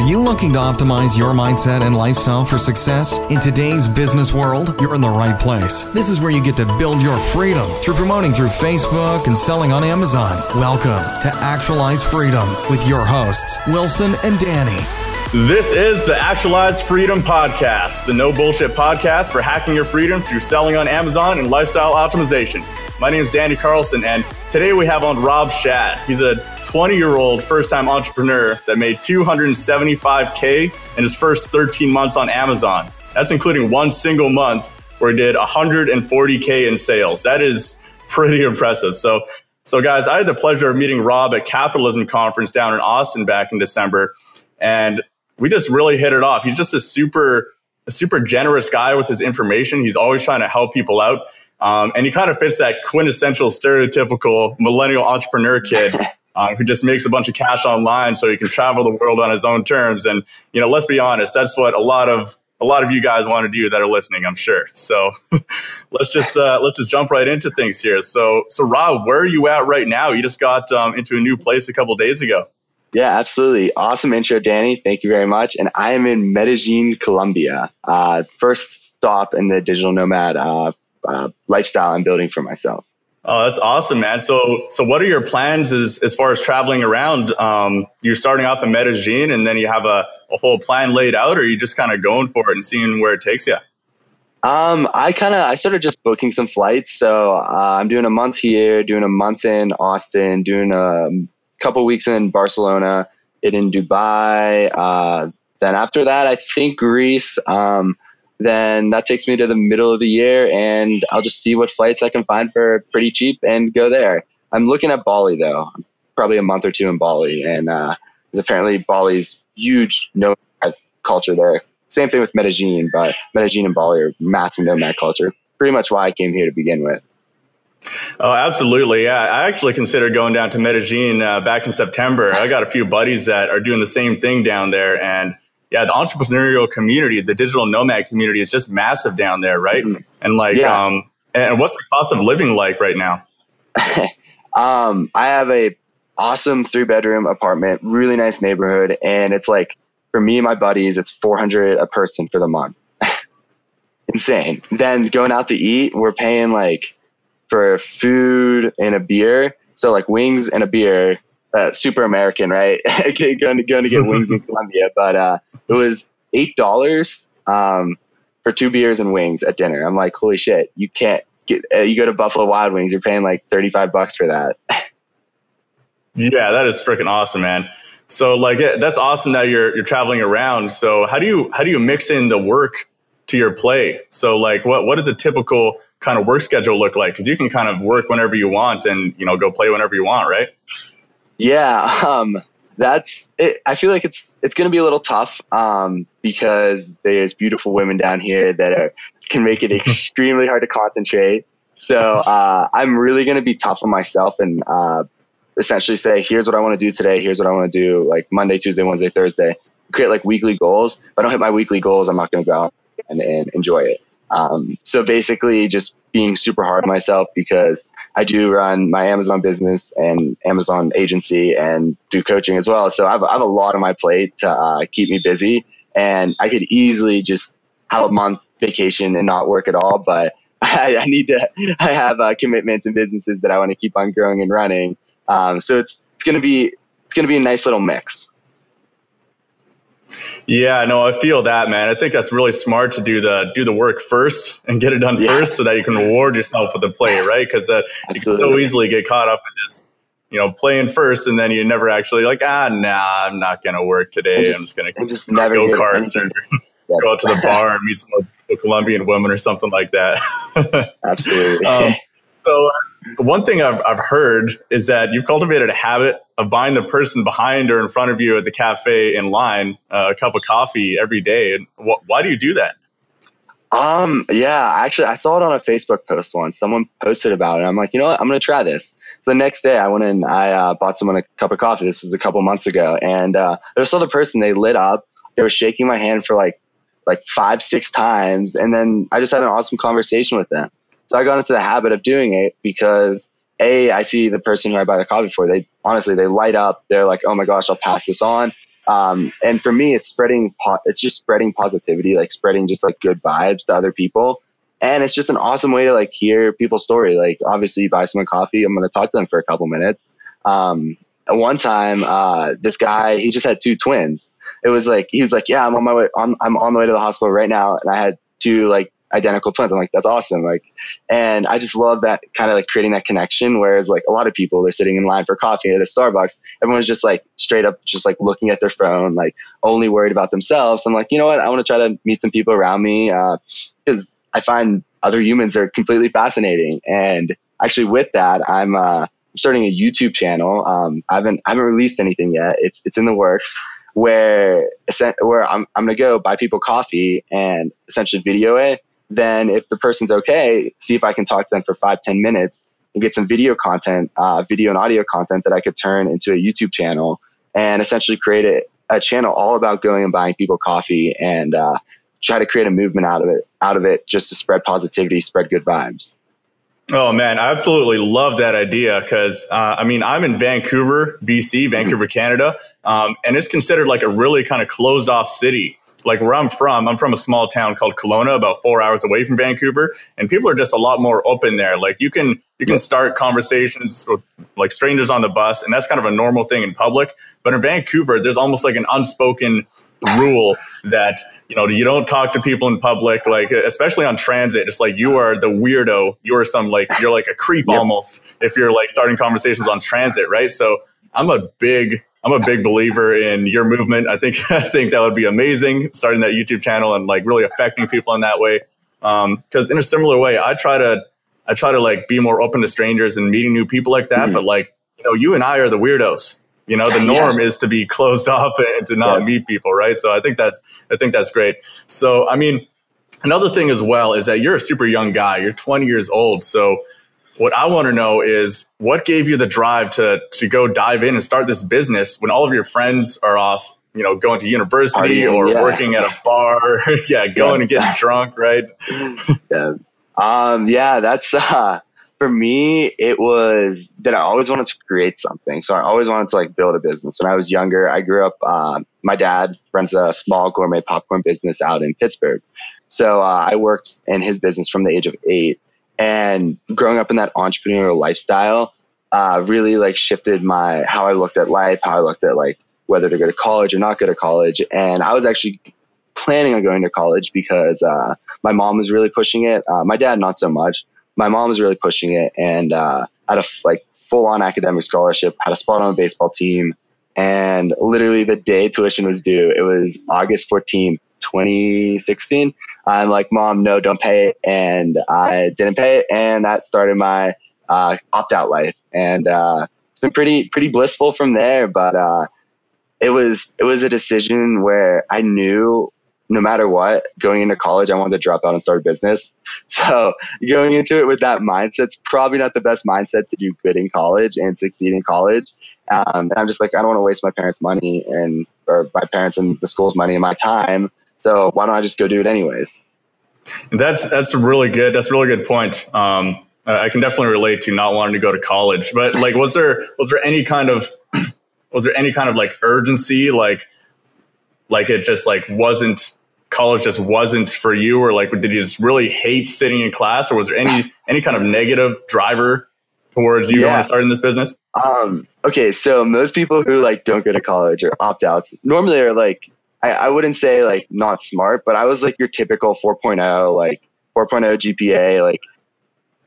Are you looking to optimize your mindset and lifestyle for success in today's business world? You're in the right place. This is where you get to build your freedom through promoting through Facebook and selling on Amazon. Welcome to Actualize Freedom with your hosts, Wilson and Danny. This is the Actualize Freedom Podcast, the no bullshit podcast for hacking your freedom through selling on Amazon and lifestyle optimization. My name is Danny Carlson, and today we have on Rob Shad. He's a 20 year old first time entrepreneur that made 275K in his first 13 months on Amazon. That's including one single month where he did 140K in sales. That is pretty impressive. So, so guys, I had the pleasure of meeting Rob at Capitalism Conference down in Austin back in December. And we just really hit it off. He's just a super, a super generous guy with his information. He's always trying to help people out. Um, and he kind of fits that quintessential stereotypical millennial entrepreneur kid uh, who just makes a bunch of cash online so he can travel the world on his own terms. And, you know, let's be honest, that's what a lot of, a lot of you guys want to do that are listening, I'm sure. So let's just, uh, let's just jump right into things here. So, so Rob, where are you at right now? You just got um, into a new place a couple days ago. Yeah, absolutely. Awesome intro, Danny. Thank you very much. And I am in Medellin, Colombia. Uh, first stop in the digital nomad uh, uh, lifestyle I'm building for myself. Oh, that's awesome, man. So, so what are your plans as, as far as traveling around? Um, you're starting off in Medellin and then you have a, a whole plan laid out, or are you just kind of going for it and seeing where it takes you? Um, I kind of, I started just booking some flights. So uh, I'm doing a month here, doing a month in Austin, doing a couple weeks in Barcelona, it in Dubai. Uh, then after that, I think Greece. Um, then that takes me to the middle of the year, and I'll just see what flights I can find for pretty cheap and go there. I'm looking at Bali though, probably a month or two in Bali, and uh, apparently Bali's huge nomad culture there. Same thing with Medellin, but Medellin and Bali are massive nomad culture. Pretty much why I came here to begin with. Oh, absolutely. Yeah. I actually considered going down to Medellin uh, back in September. I got a few buddies that are doing the same thing down there. And yeah, the entrepreneurial community, the digital nomad community is just massive down there, right? Mm-hmm. And like, yeah. um, and what's the cost of living like right now? um, I have a awesome three bedroom apartment, really nice neighborhood. And it's like, for me and my buddies, it's 400 a person for the month. Insane. Then going out to eat, we're paying like for food and a beer. So like wings and a beer, uh, super American, right? going to going to get wings in Colombia, but uh, it was eight dollars um, for two beers and wings at dinner. I'm like, holy shit, you can't get. Uh, you go to Buffalo Wild Wings, you're paying like thirty five bucks for that. yeah, that is freaking awesome, man. So like that's awesome that you're you're traveling around. So how do you how do you mix in the work to your play? So like what what is a typical kind of work schedule look like? Because you can kind of work whenever you want and you know go play whenever you want, right? Yeah, um, that's. It. I feel like it's it's going to be a little tough um, because there's beautiful women down here that are, can make it extremely hard to concentrate. So uh, I'm really going to be tough on myself and uh, essentially say, here's what I want to do today. Here's what I want to do like Monday, Tuesday, Wednesday, Thursday. Create like weekly goals. If I don't hit my weekly goals, I'm not going to go out and, and enjoy it. Um, so basically, just being super hard on myself because I do run my Amazon business and Amazon agency and do coaching as well. So I have, I have a lot on my plate to uh, keep me busy, and I could easily just have a month vacation and not work at all. But I, I need to. I have uh, commitments and businesses that I want to keep on growing and running. Um, so it's it's gonna be it's gonna be a nice little mix. Yeah, no, I feel that, man. I think that's really smart to do the do the work first and get it done yeah. first, so that you can reward yourself with the play, right? Because uh, you can so easily get caught up in just you know playing first, and then you never actually like, ah, nah, I'm not gonna work today. Just, I'm just gonna just go karts or go out to the bar and meet some Colombian women or something like that. Absolutely. Um, so one thing I've, I've heard is that you've cultivated a habit of buying the person behind or in front of you at the cafe in line uh, a cup of coffee every day. And wh- why do you do that? Um, yeah, actually, I saw it on a Facebook post once. Someone posted about it. I'm like, you know what? I'm going to try this. So the next day, I went in, I uh, bought someone a cup of coffee. This was a couple months ago. And uh, was another person, they lit up. They were shaking my hand for like, like five, six times. And then I just had an awesome conversation with them. So I got into the habit of doing it because a I see the person who I buy the coffee for. They honestly they light up. They're like, oh my gosh, I'll pass this on. Um, and for me, it's spreading, po- it's just spreading positivity, like spreading just like good vibes to other people. And it's just an awesome way to like hear people's story. Like obviously you buy someone coffee, I'm going to talk to them for a couple minutes. Um, one time, uh, this guy, he just had two twins. It was like, he was like, yeah, I'm on my way, on, I'm on the way to the hospital right now. And I had two like identical twins. I'm like, that's awesome. Like, and I just love that kind of like creating that connection. Whereas like a lot of people, they're sitting in line for coffee at a Starbucks. Everyone's just like straight up, just like looking at their phone, like only worried about themselves. I'm like, you know what? I want to try to meet some people around me. Uh, cause I find other humans are completely fascinating. And actually with that, I'm, uh, starting a YouTube channel. Um, I haven't, I haven't released anything yet. It's, it's in the works where, where I'm, I'm to go buy people coffee and essentially video it then if the person's okay, see if I can talk to them for five, ten minutes and get some video content, uh, video and audio content that I could turn into a YouTube channel and essentially create a, a channel all about going and buying people coffee and uh, try to create a movement out of it, out of it, just to spread positivity, spread good vibes. Oh man, I absolutely love that idea because uh, I mean I'm in Vancouver, BC, Vancouver, Canada, um, and it's considered like a really kind of closed off city like where I'm from, I'm from a small town called Kelowna, about four hours away from Vancouver, and people are just a lot more open there. Like you can you can start conversations with like strangers on the bus, and that's kind of a normal thing in public. But in Vancouver, there's almost like an unspoken rule that you know you don't talk to people in public, like especially on transit. It's like you are the weirdo. You are some like you're like a creep yep. almost if you're like starting conversations on transit, right? So I'm a big I'm a big believer in your movement. I think I think that would be amazing, starting that YouTube channel and like really affecting people in that way. Because um, in a similar way, I try to I try to like be more open to strangers and meeting new people like that. Mm-hmm. But like you know, you and I are the weirdos. You know, the norm yeah. is to be closed off and to not yeah. meet people, right? So I think that's I think that's great. So I mean, another thing as well is that you're a super young guy. You're 20 years old, so what I want to know is what gave you the drive to to go dive in and start this business when all of your friends are off, you know, going to university or yeah. working at a bar, yeah, going yeah. and getting drunk, right? yeah. Um, yeah, that's uh for me, it was that I always wanted to create something. So I always wanted to like build a business. When I was younger, I grew up. Uh, my dad runs a small gourmet popcorn business out in Pittsburgh. So uh, I worked in his business from the age of eight. And growing up in that entrepreneurial lifestyle uh, really like shifted my how I looked at life, how I looked at like whether to go to college or not go to college. And I was actually planning on going to college because uh, my mom was really pushing it. Uh, my dad, not so much. My mom was really pushing it, and uh, had a like full on academic scholarship, had a spot on the baseball team, and literally the day tuition was due, it was August 14th, 2016. I'm like, mom, no, don't pay it. And I didn't pay it. And that started my uh, opt out life. And uh, it's been pretty, pretty blissful from there. But uh, it was, it was a decision where I knew no matter what, going into college, I wanted to drop out and start a business. So going into it with that mindset's probably not the best mindset to do good in college and succeed in college. Um, and I'm just like, I don't want to waste my parents' money and or my parents and the school's money and my time so why don't I just go do it anyways? That's that's really good. That's a really good point. Um, I can definitely relate to not wanting to go to college. But like, was there was there any kind of was there any kind of like urgency, like like it just like wasn't college just wasn't for you, or like did you just really hate sitting in class, or was there any any kind of negative driver towards you yeah. going to start in this business? Um, okay, so most people who like don't go to college or opt outs normally are like I, I wouldn't say like not smart, but I was like your typical 4.0, like 4.0 GPA, like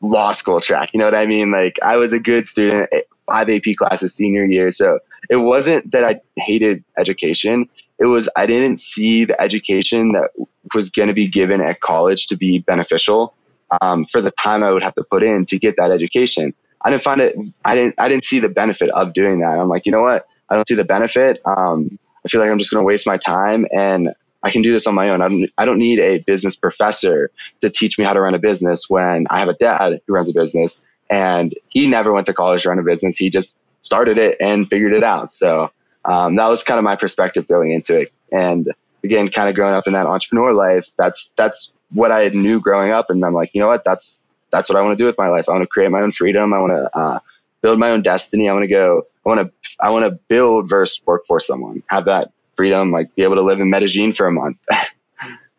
law school track. You know what I mean? Like I was a good student, five AP classes senior year. So it wasn't that I hated education. It was I didn't see the education that was going to be given at college to be beneficial um, for the time I would have to put in to get that education. I didn't find it. I didn't. I didn't see the benefit of doing that. I'm like, you know what? I don't see the benefit. Um, I feel like I'm just going to waste my time and I can do this on my own. I don't, I don't need a business professor to teach me how to run a business when I have a dad who runs a business and he never went to college to run a business. He just started it and figured it out. So um, that was kind of my perspective going into it. And again, kind of growing up in that entrepreneur life, that's that's what I knew growing up. And I'm like, you know what? That's that's what I want to do with my life. I want to create my own freedom. I want to uh, build my own destiny. I want to go. I want to. I want to build versus work for someone. Have that freedom, like be able to live in Medellin for a month.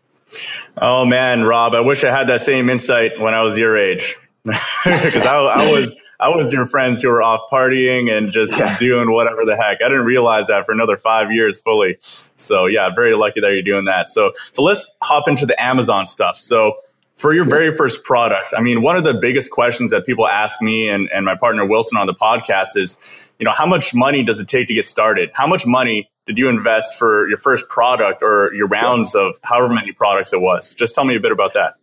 oh man, Rob, I wish I had that same insight when I was your age. Because I, I, was I was your friends who were off partying and just yeah. doing whatever the heck. I didn't realize that for another five years fully. So yeah, very lucky that you're doing that. So so let's hop into the Amazon stuff. So for your very first product, I mean, one of the biggest questions that people ask me and, and my partner Wilson on the podcast is, you know, how much money does it take to get started? How much money did you invest for your first product or your rounds yes. of however many products it was? Just tell me a bit about that.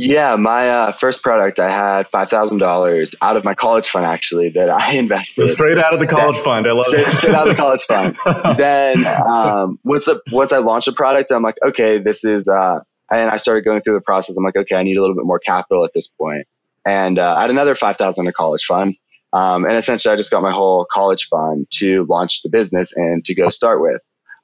Yeah, my uh, first product, I had five thousand dollars out of my college fund actually that I invested straight out of the college then, fund. I love straight, it. straight out of the college fund. then um, once a, once I launched a product, I'm like, okay, this is, uh, and I started going through the process. I'm like, okay, I need a little bit more capital at this point. and uh, I had another five thousand in a college fund. Um, and essentially, I just got my whole college fund to launch the business and to go start with.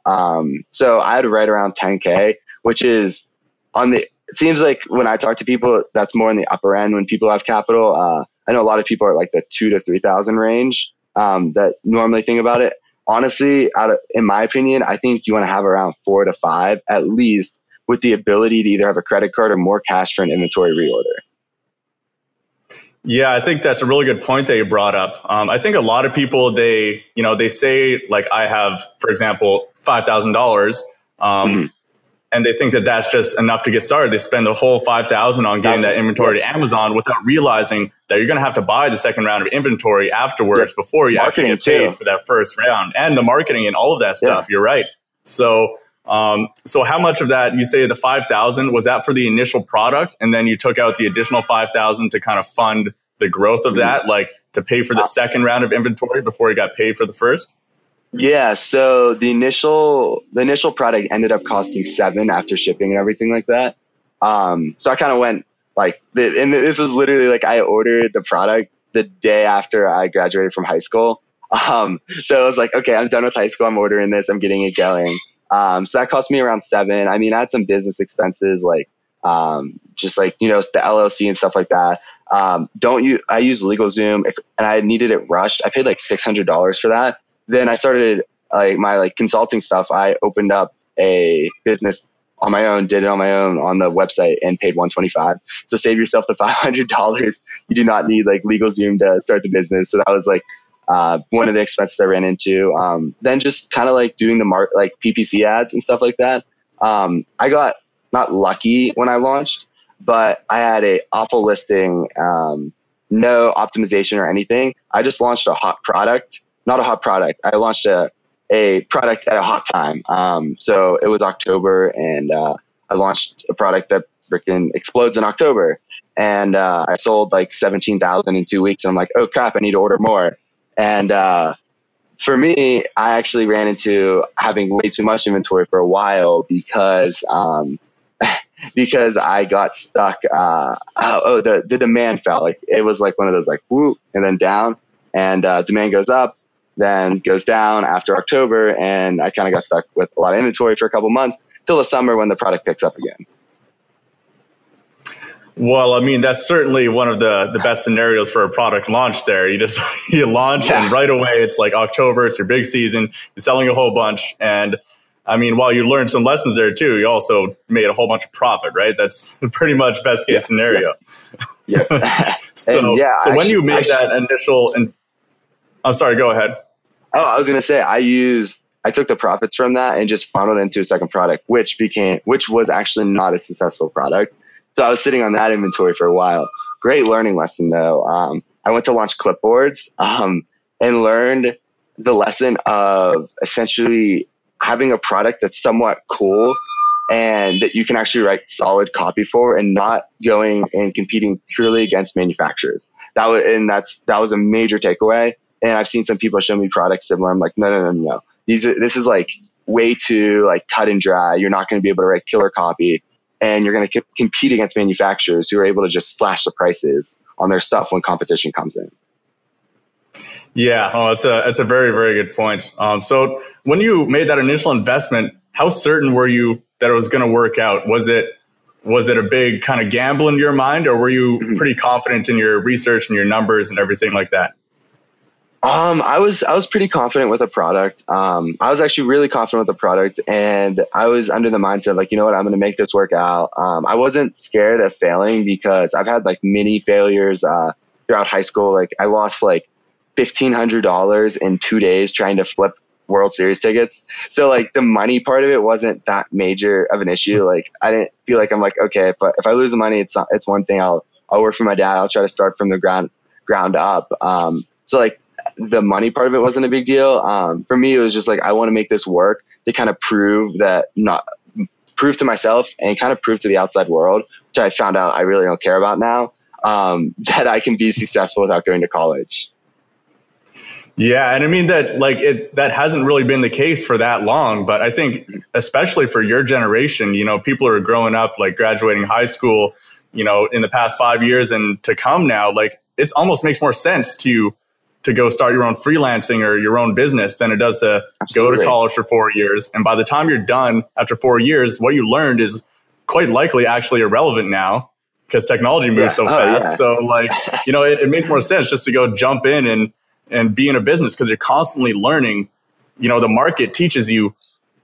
Um, so I had right around 10k, which is on the it seems like when I talk to people, that's more in the upper end when people have capital. Uh, I know a lot of people are like the two to three thousand range um, that normally think about it. Honestly, of, in my opinion, I think you want to have around four to five at least, with the ability to either have a credit card or more cash for an inventory reorder. Yeah, I think that's a really good point that you brought up. Um, I think a lot of people they you know they say like I have, for example, five thousand um, dollars. Mm-hmm and they think that that's just enough to get started. They spend the whole five thousand on getting that inventory to Amazon without realizing that you're going to have to buy the second round of inventory afterwards yeah. before you marketing actually get paid too. for that first round and the marketing and all of that stuff. Yeah. You're right. So, um, so how much of that you say the five thousand was that for the initial product, and then you took out the additional five thousand to kind of fund the growth of that, like to pay for the second round of inventory before you got paid for the first? Yeah, so the initial the initial product ended up costing seven after shipping and everything like that. Um, so I kind of went like, the, and this was literally like I ordered the product the day after I graduated from high school. Um, so I was like, okay, I'm done with high school. I'm ordering this. I'm getting it going. Um, so that cost me around seven. I mean, I had some business expenses like um, just like you know the LLC and stuff like that. Um, don't you? I use LegalZoom and I needed it rushed. I paid like six hundred dollars for that then I started like my like consulting stuff. I opened up a business on my own, did it on my own on the website and paid 125. So save yourself the $500. You do not need like LegalZoom to start the business. So that was like uh, one of the expenses I ran into. Um, then just kind of like doing the mark, like PPC ads and stuff like that. Um, I got not lucky when I launched, but I had a awful listing, um, no optimization or anything. I just launched a hot product not a hot product. I launched a, a product at a hot time. Um, so it was October, and uh, I launched a product that freaking explodes in October. And uh, I sold like 17,000 in two weeks. And I'm like, oh crap, I need to order more. And uh, for me, I actually ran into having way too much inventory for a while because um, because I got stuck. Uh, oh, oh, the the demand fell. Like it was like one of those like whoop and then down, and uh, demand goes up, then goes down after October, and I kind of got stuck with a lot of inventory for a couple months till the summer when the product picks up again. Well, I mean, that's certainly one of the, the best scenarios for a product launch there. You just, you launch yeah. and right away it's like October, it's your big season, you're selling a whole bunch. And I mean, while you learned some lessons there too, you also made a whole bunch of profit, right? That's pretty much best case yeah. scenario. Yeah. yeah. so, yeah, so when you made that initial, and I'm sorry, go ahead. Oh, I was going to say I used I took the profits from that and just funneled into a second product, which became which was actually not a successful product. So I was sitting on that inventory for a while. Great learning lesson though. Um, I went to launch clipboards um, and learned the lesson of essentially having a product that's somewhat cool and that you can actually write solid copy for and not going and competing purely against manufacturers. That was and that's that was a major takeaway and I've seen some people show me products similar. I'm like, no, no, no, no. These this is like way too like cut and dry. You're not going to be able to write killer copy, and you're going to compete against manufacturers who are able to just slash the prices on their stuff when competition comes in. Yeah, oh, it's a it's a very very good point. Um, so when you made that initial investment, how certain were you that it was going to work out? Was it was it a big kind of gamble in your mind, or were you mm-hmm. pretty confident in your research and your numbers and everything like that? Um, I was I was pretty confident with the product. Um, I was actually really confident with the product, and I was under the mindset like, you know what, I'm going to make this work out. Um, I wasn't scared of failing because I've had like many failures uh, throughout high school. Like I lost like fifteen hundred dollars in two days trying to flip World Series tickets. So like the money part of it wasn't that major of an issue. Like I didn't feel like I'm like okay, if I, if I lose the money, it's not, it's one thing. I'll I'll work for my dad. I'll try to start from the ground ground up. Um, so like the money part of it wasn't a big deal. Um, for me, it was just like I want to make this work to kind of prove that not prove to myself and kind of prove to the outside world, which I found out I really don't care about now, um, that I can be successful without going to college. Yeah, and I mean that like it that hasn't really been the case for that long, but I think especially for your generation, you know, people are growing up like graduating high school, you know, in the past 5 years and to come now, like it almost makes more sense to to go start your own freelancing or your own business than it does to Absolutely. go to college for four years. And by the time you're done after four years, what you learned is quite likely actually irrelevant now because technology moves yeah. so oh, fast. Yeah. So like, you know, it, it, makes more sense just to go jump in and, and be in a business because you're constantly learning, you know, the market teaches you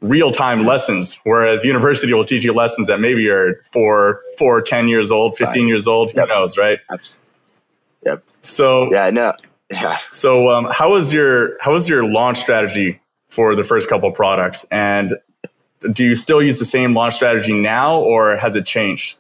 real time lessons, whereas university will teach you lessons that maybe are four, four, 10 years old, 15 right. years old, yep. who knows, right? Yep. So yeah, no, yeah. So, um, how was your how was your launch strategy for the first couple products, and do you still use the same launch strategy now, or has it changed?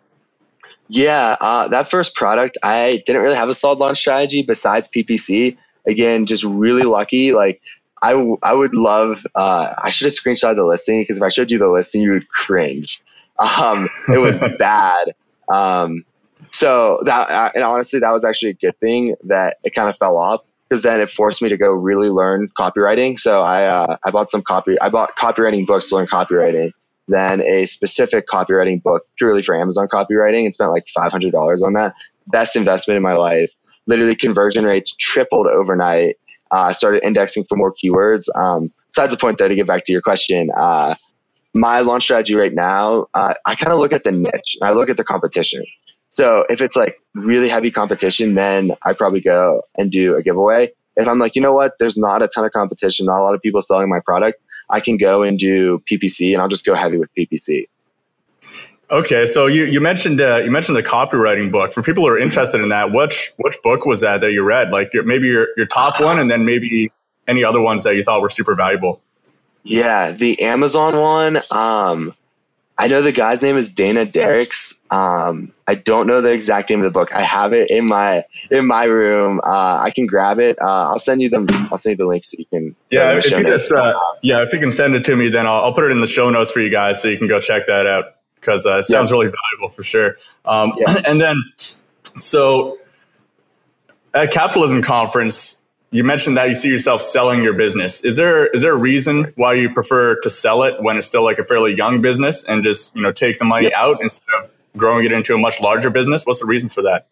Yeah, uh, that first product, I didn't really have a solid launch strategy besides PPC. Again, just really lucky. Like, I, w- I would love, uh, I should have screenshot the listing because if I showed you the listing, you would cringe. Um, it was bad. Um, so that and honestly that was actually a good thing that it kind of fell off because then it forced me to go really learn copywriting. So i uh, i bought some copy i bought copywriting books to learn copywriting then a specific copywriting book purely for amazon copywriting and spent like $500 on that. Best investment in my life. Literally conversion rates tripled overnight. Uh, i uh, started indexing for more keywords. Um, besides the point though to get back to your question uh, my launch strategy right now uh, i kind of look at the niche. I look at the competition so if it's like really heavy competition, then I probably go and do a giveaway. If I'm like, you know what, there's not a ton of competition, not a lot of people selling my product, I can go and do PPC, and I'll just go heavy with PPC. Okay, so you, you mentioned uh, you mentioned the copywriting book. For people who are interested in that, which which book was that that you read? Like your, maybe your your top one, and then maybe any other ones that you thought were super valuable. Yeah, the Amazon one. Um, I know the guy's name is Dana Derricks. Um, I don't know the exact name of the book. I have it in my in my room. Uh, I can grab it. Uh, I'll send you them. I'll send you the link so you can. Yeah, if you just uh, yeah, if you can send it to me, then I'll, I'll, put it in the show notes for you guys so you can go check that out because uh, it sounds yeah. really valuable for sure. Um, yeah. And then so at Capitalism Conference, you mentioned that you see yourself selling your business. Is there is there a reason why you prefer to sell it when it's still like a fairly young business and just you know take the money out instead of growing it into a much larger business? What's the reason for that?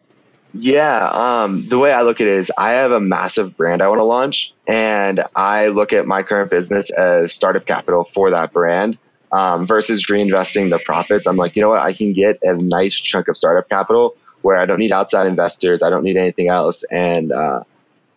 Yeah, um, the way I look at it is I have a massive brand I want to launch, and I look at my current business as startup capital for that brand um, versus reinvesting the profits. I'm like, you know what? I can get a nice chunk of startup capital where I don't need outside investors, I don't need anything else, and uh,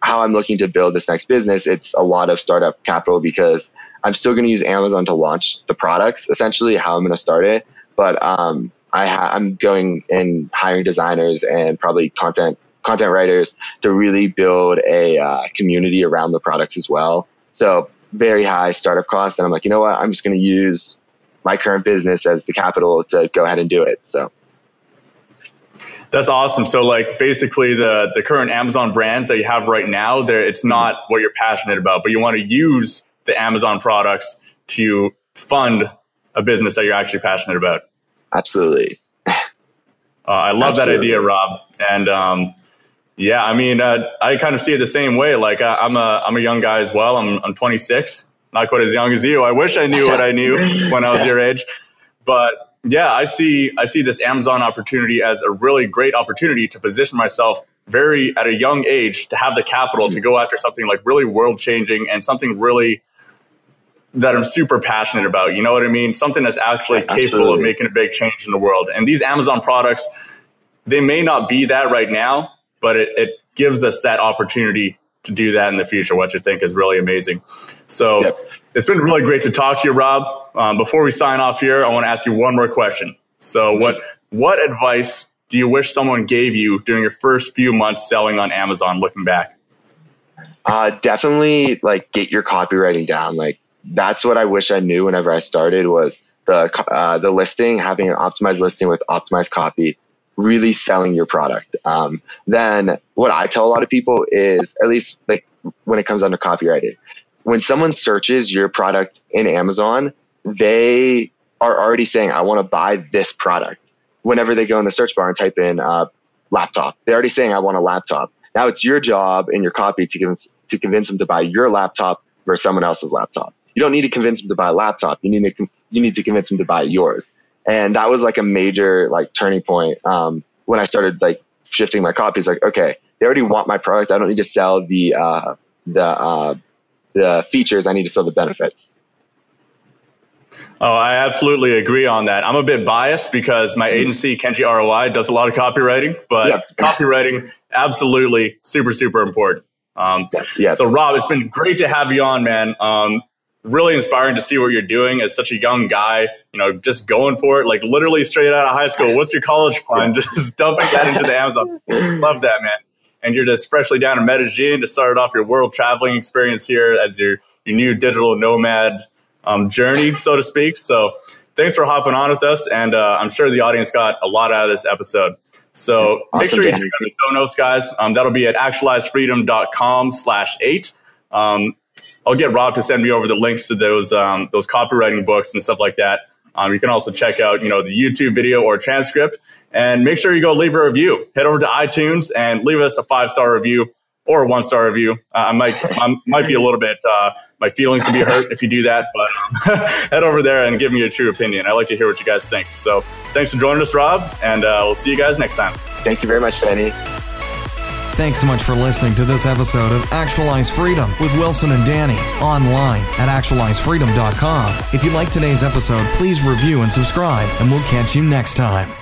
how I'm looking to build this next business, it's a lot of startup capital because I'm still going to use Amazon to launch the products, essentially how I'm going to start it. But um, I ha- I'm going and hiring designers and probably content content writers to really build a uh, community around the products as well. So very high startup costs, and I'm like, you know what? I'm just going to use my current business as the capital to go ahead and do it. So that's awesome. So like basically the the current Amazon brands that you have right now, there it's not what you're passionate about, but you want to use the Amazon products to fund a business that you're actually passionate about. Absolutely. Uh, I love Absolutely. that idea, Rob. And um, yeah, I mean, uh, I kind of see it the same way. Like I, am a I'm a young guy as well. I'm I'm 26, not quite as young as you. I wish I knew what I knew when I was your age, but yeah, I see I see this Amazon opportunity as a really great opportunity to position myself very at a young age to have the capital to go after something like really world changing and something really that I'm super passionate about. You know what I mean? Something that's actually yeah, capable of making a big change in the world. And these Amazon products, they may not be that right now, but it, it gives us that opportunity to do that in the future, which I think is really amazing. So yep. It's been really great to talk to you, Rob. Um, before we sign off here, I want to ask you one more question. So what what advice do you wish someone gave you during your first few months selling on Amazon? Looking back, uh, definitely like get your copywriting down. Like that's what I wish I knew whenever I started was the uh, the listing, having an optimized listing with optimized copy, really selling your product. Um, then what I tell a lot of people is at least like when it comes down to copywriting, when someone searches your product in Amazon, they are already saying, "I want to buy this product." Whenever they go in the search bar and type in uh, laptop, they're already saying, "I want a laptop." Now it's your job and your copy to convince, to convince them to buy your laptop versus someone else's laptop. You don't need to convince them to buy a laptop. You need to you need to convince them to buy yours. And that was like a major like turning point um, when I started like shifting my copies. Like, okay, they already want my product. I don't need to sell the uh, the uh, the features. I need to sell the benefits. Oh, I absolutely agree on that. I'm a bit biased because my agency, Kenji ROI, does a lot of copywriting, but yeah. copywriting absolutely super, super important. Um, yeah. So, Rob, it's been great to have you on, man. Um, really inspiring to see what you're doing as such a young guy, you know, just going for it, like literally straight out of high school. What's your college fund? Just dumping that into the Amazon. Love that, man. And you're just freshly down in Medellin to start off your world traveling experience here as your, your new digital nomad um, journey, so to speak. So thanks for hopping on with us. And uh, I'm sure the audience got a lot out of this episode. So awesome, make sure you check out the show notes, guys. Um, that'll be at actualizefreedom.com slash eight. Um, I'll get Rob to send me over the links to those um, those copywriting books and stuff like that. Um, you can also check out, you know, the YouTube video or transcript, and make sure you go leave a review. Head over to iTunes and leave us a five star review or a one star review. Uh, I might I might be a little bit uh, my feelings to be hurt if you do that, but head over there and give me your true opinion. I like to hear what you guys think. So thanks for joining us, Rob, and uh, we'll see you guys next time. Thank you very much, Danny. Thanks so much for listening to this episode of Actualize Freedom with Wilson and Danny online at actualizefreedom.com. If you like today's episode, please review and subscribe, and we'll catch you next time.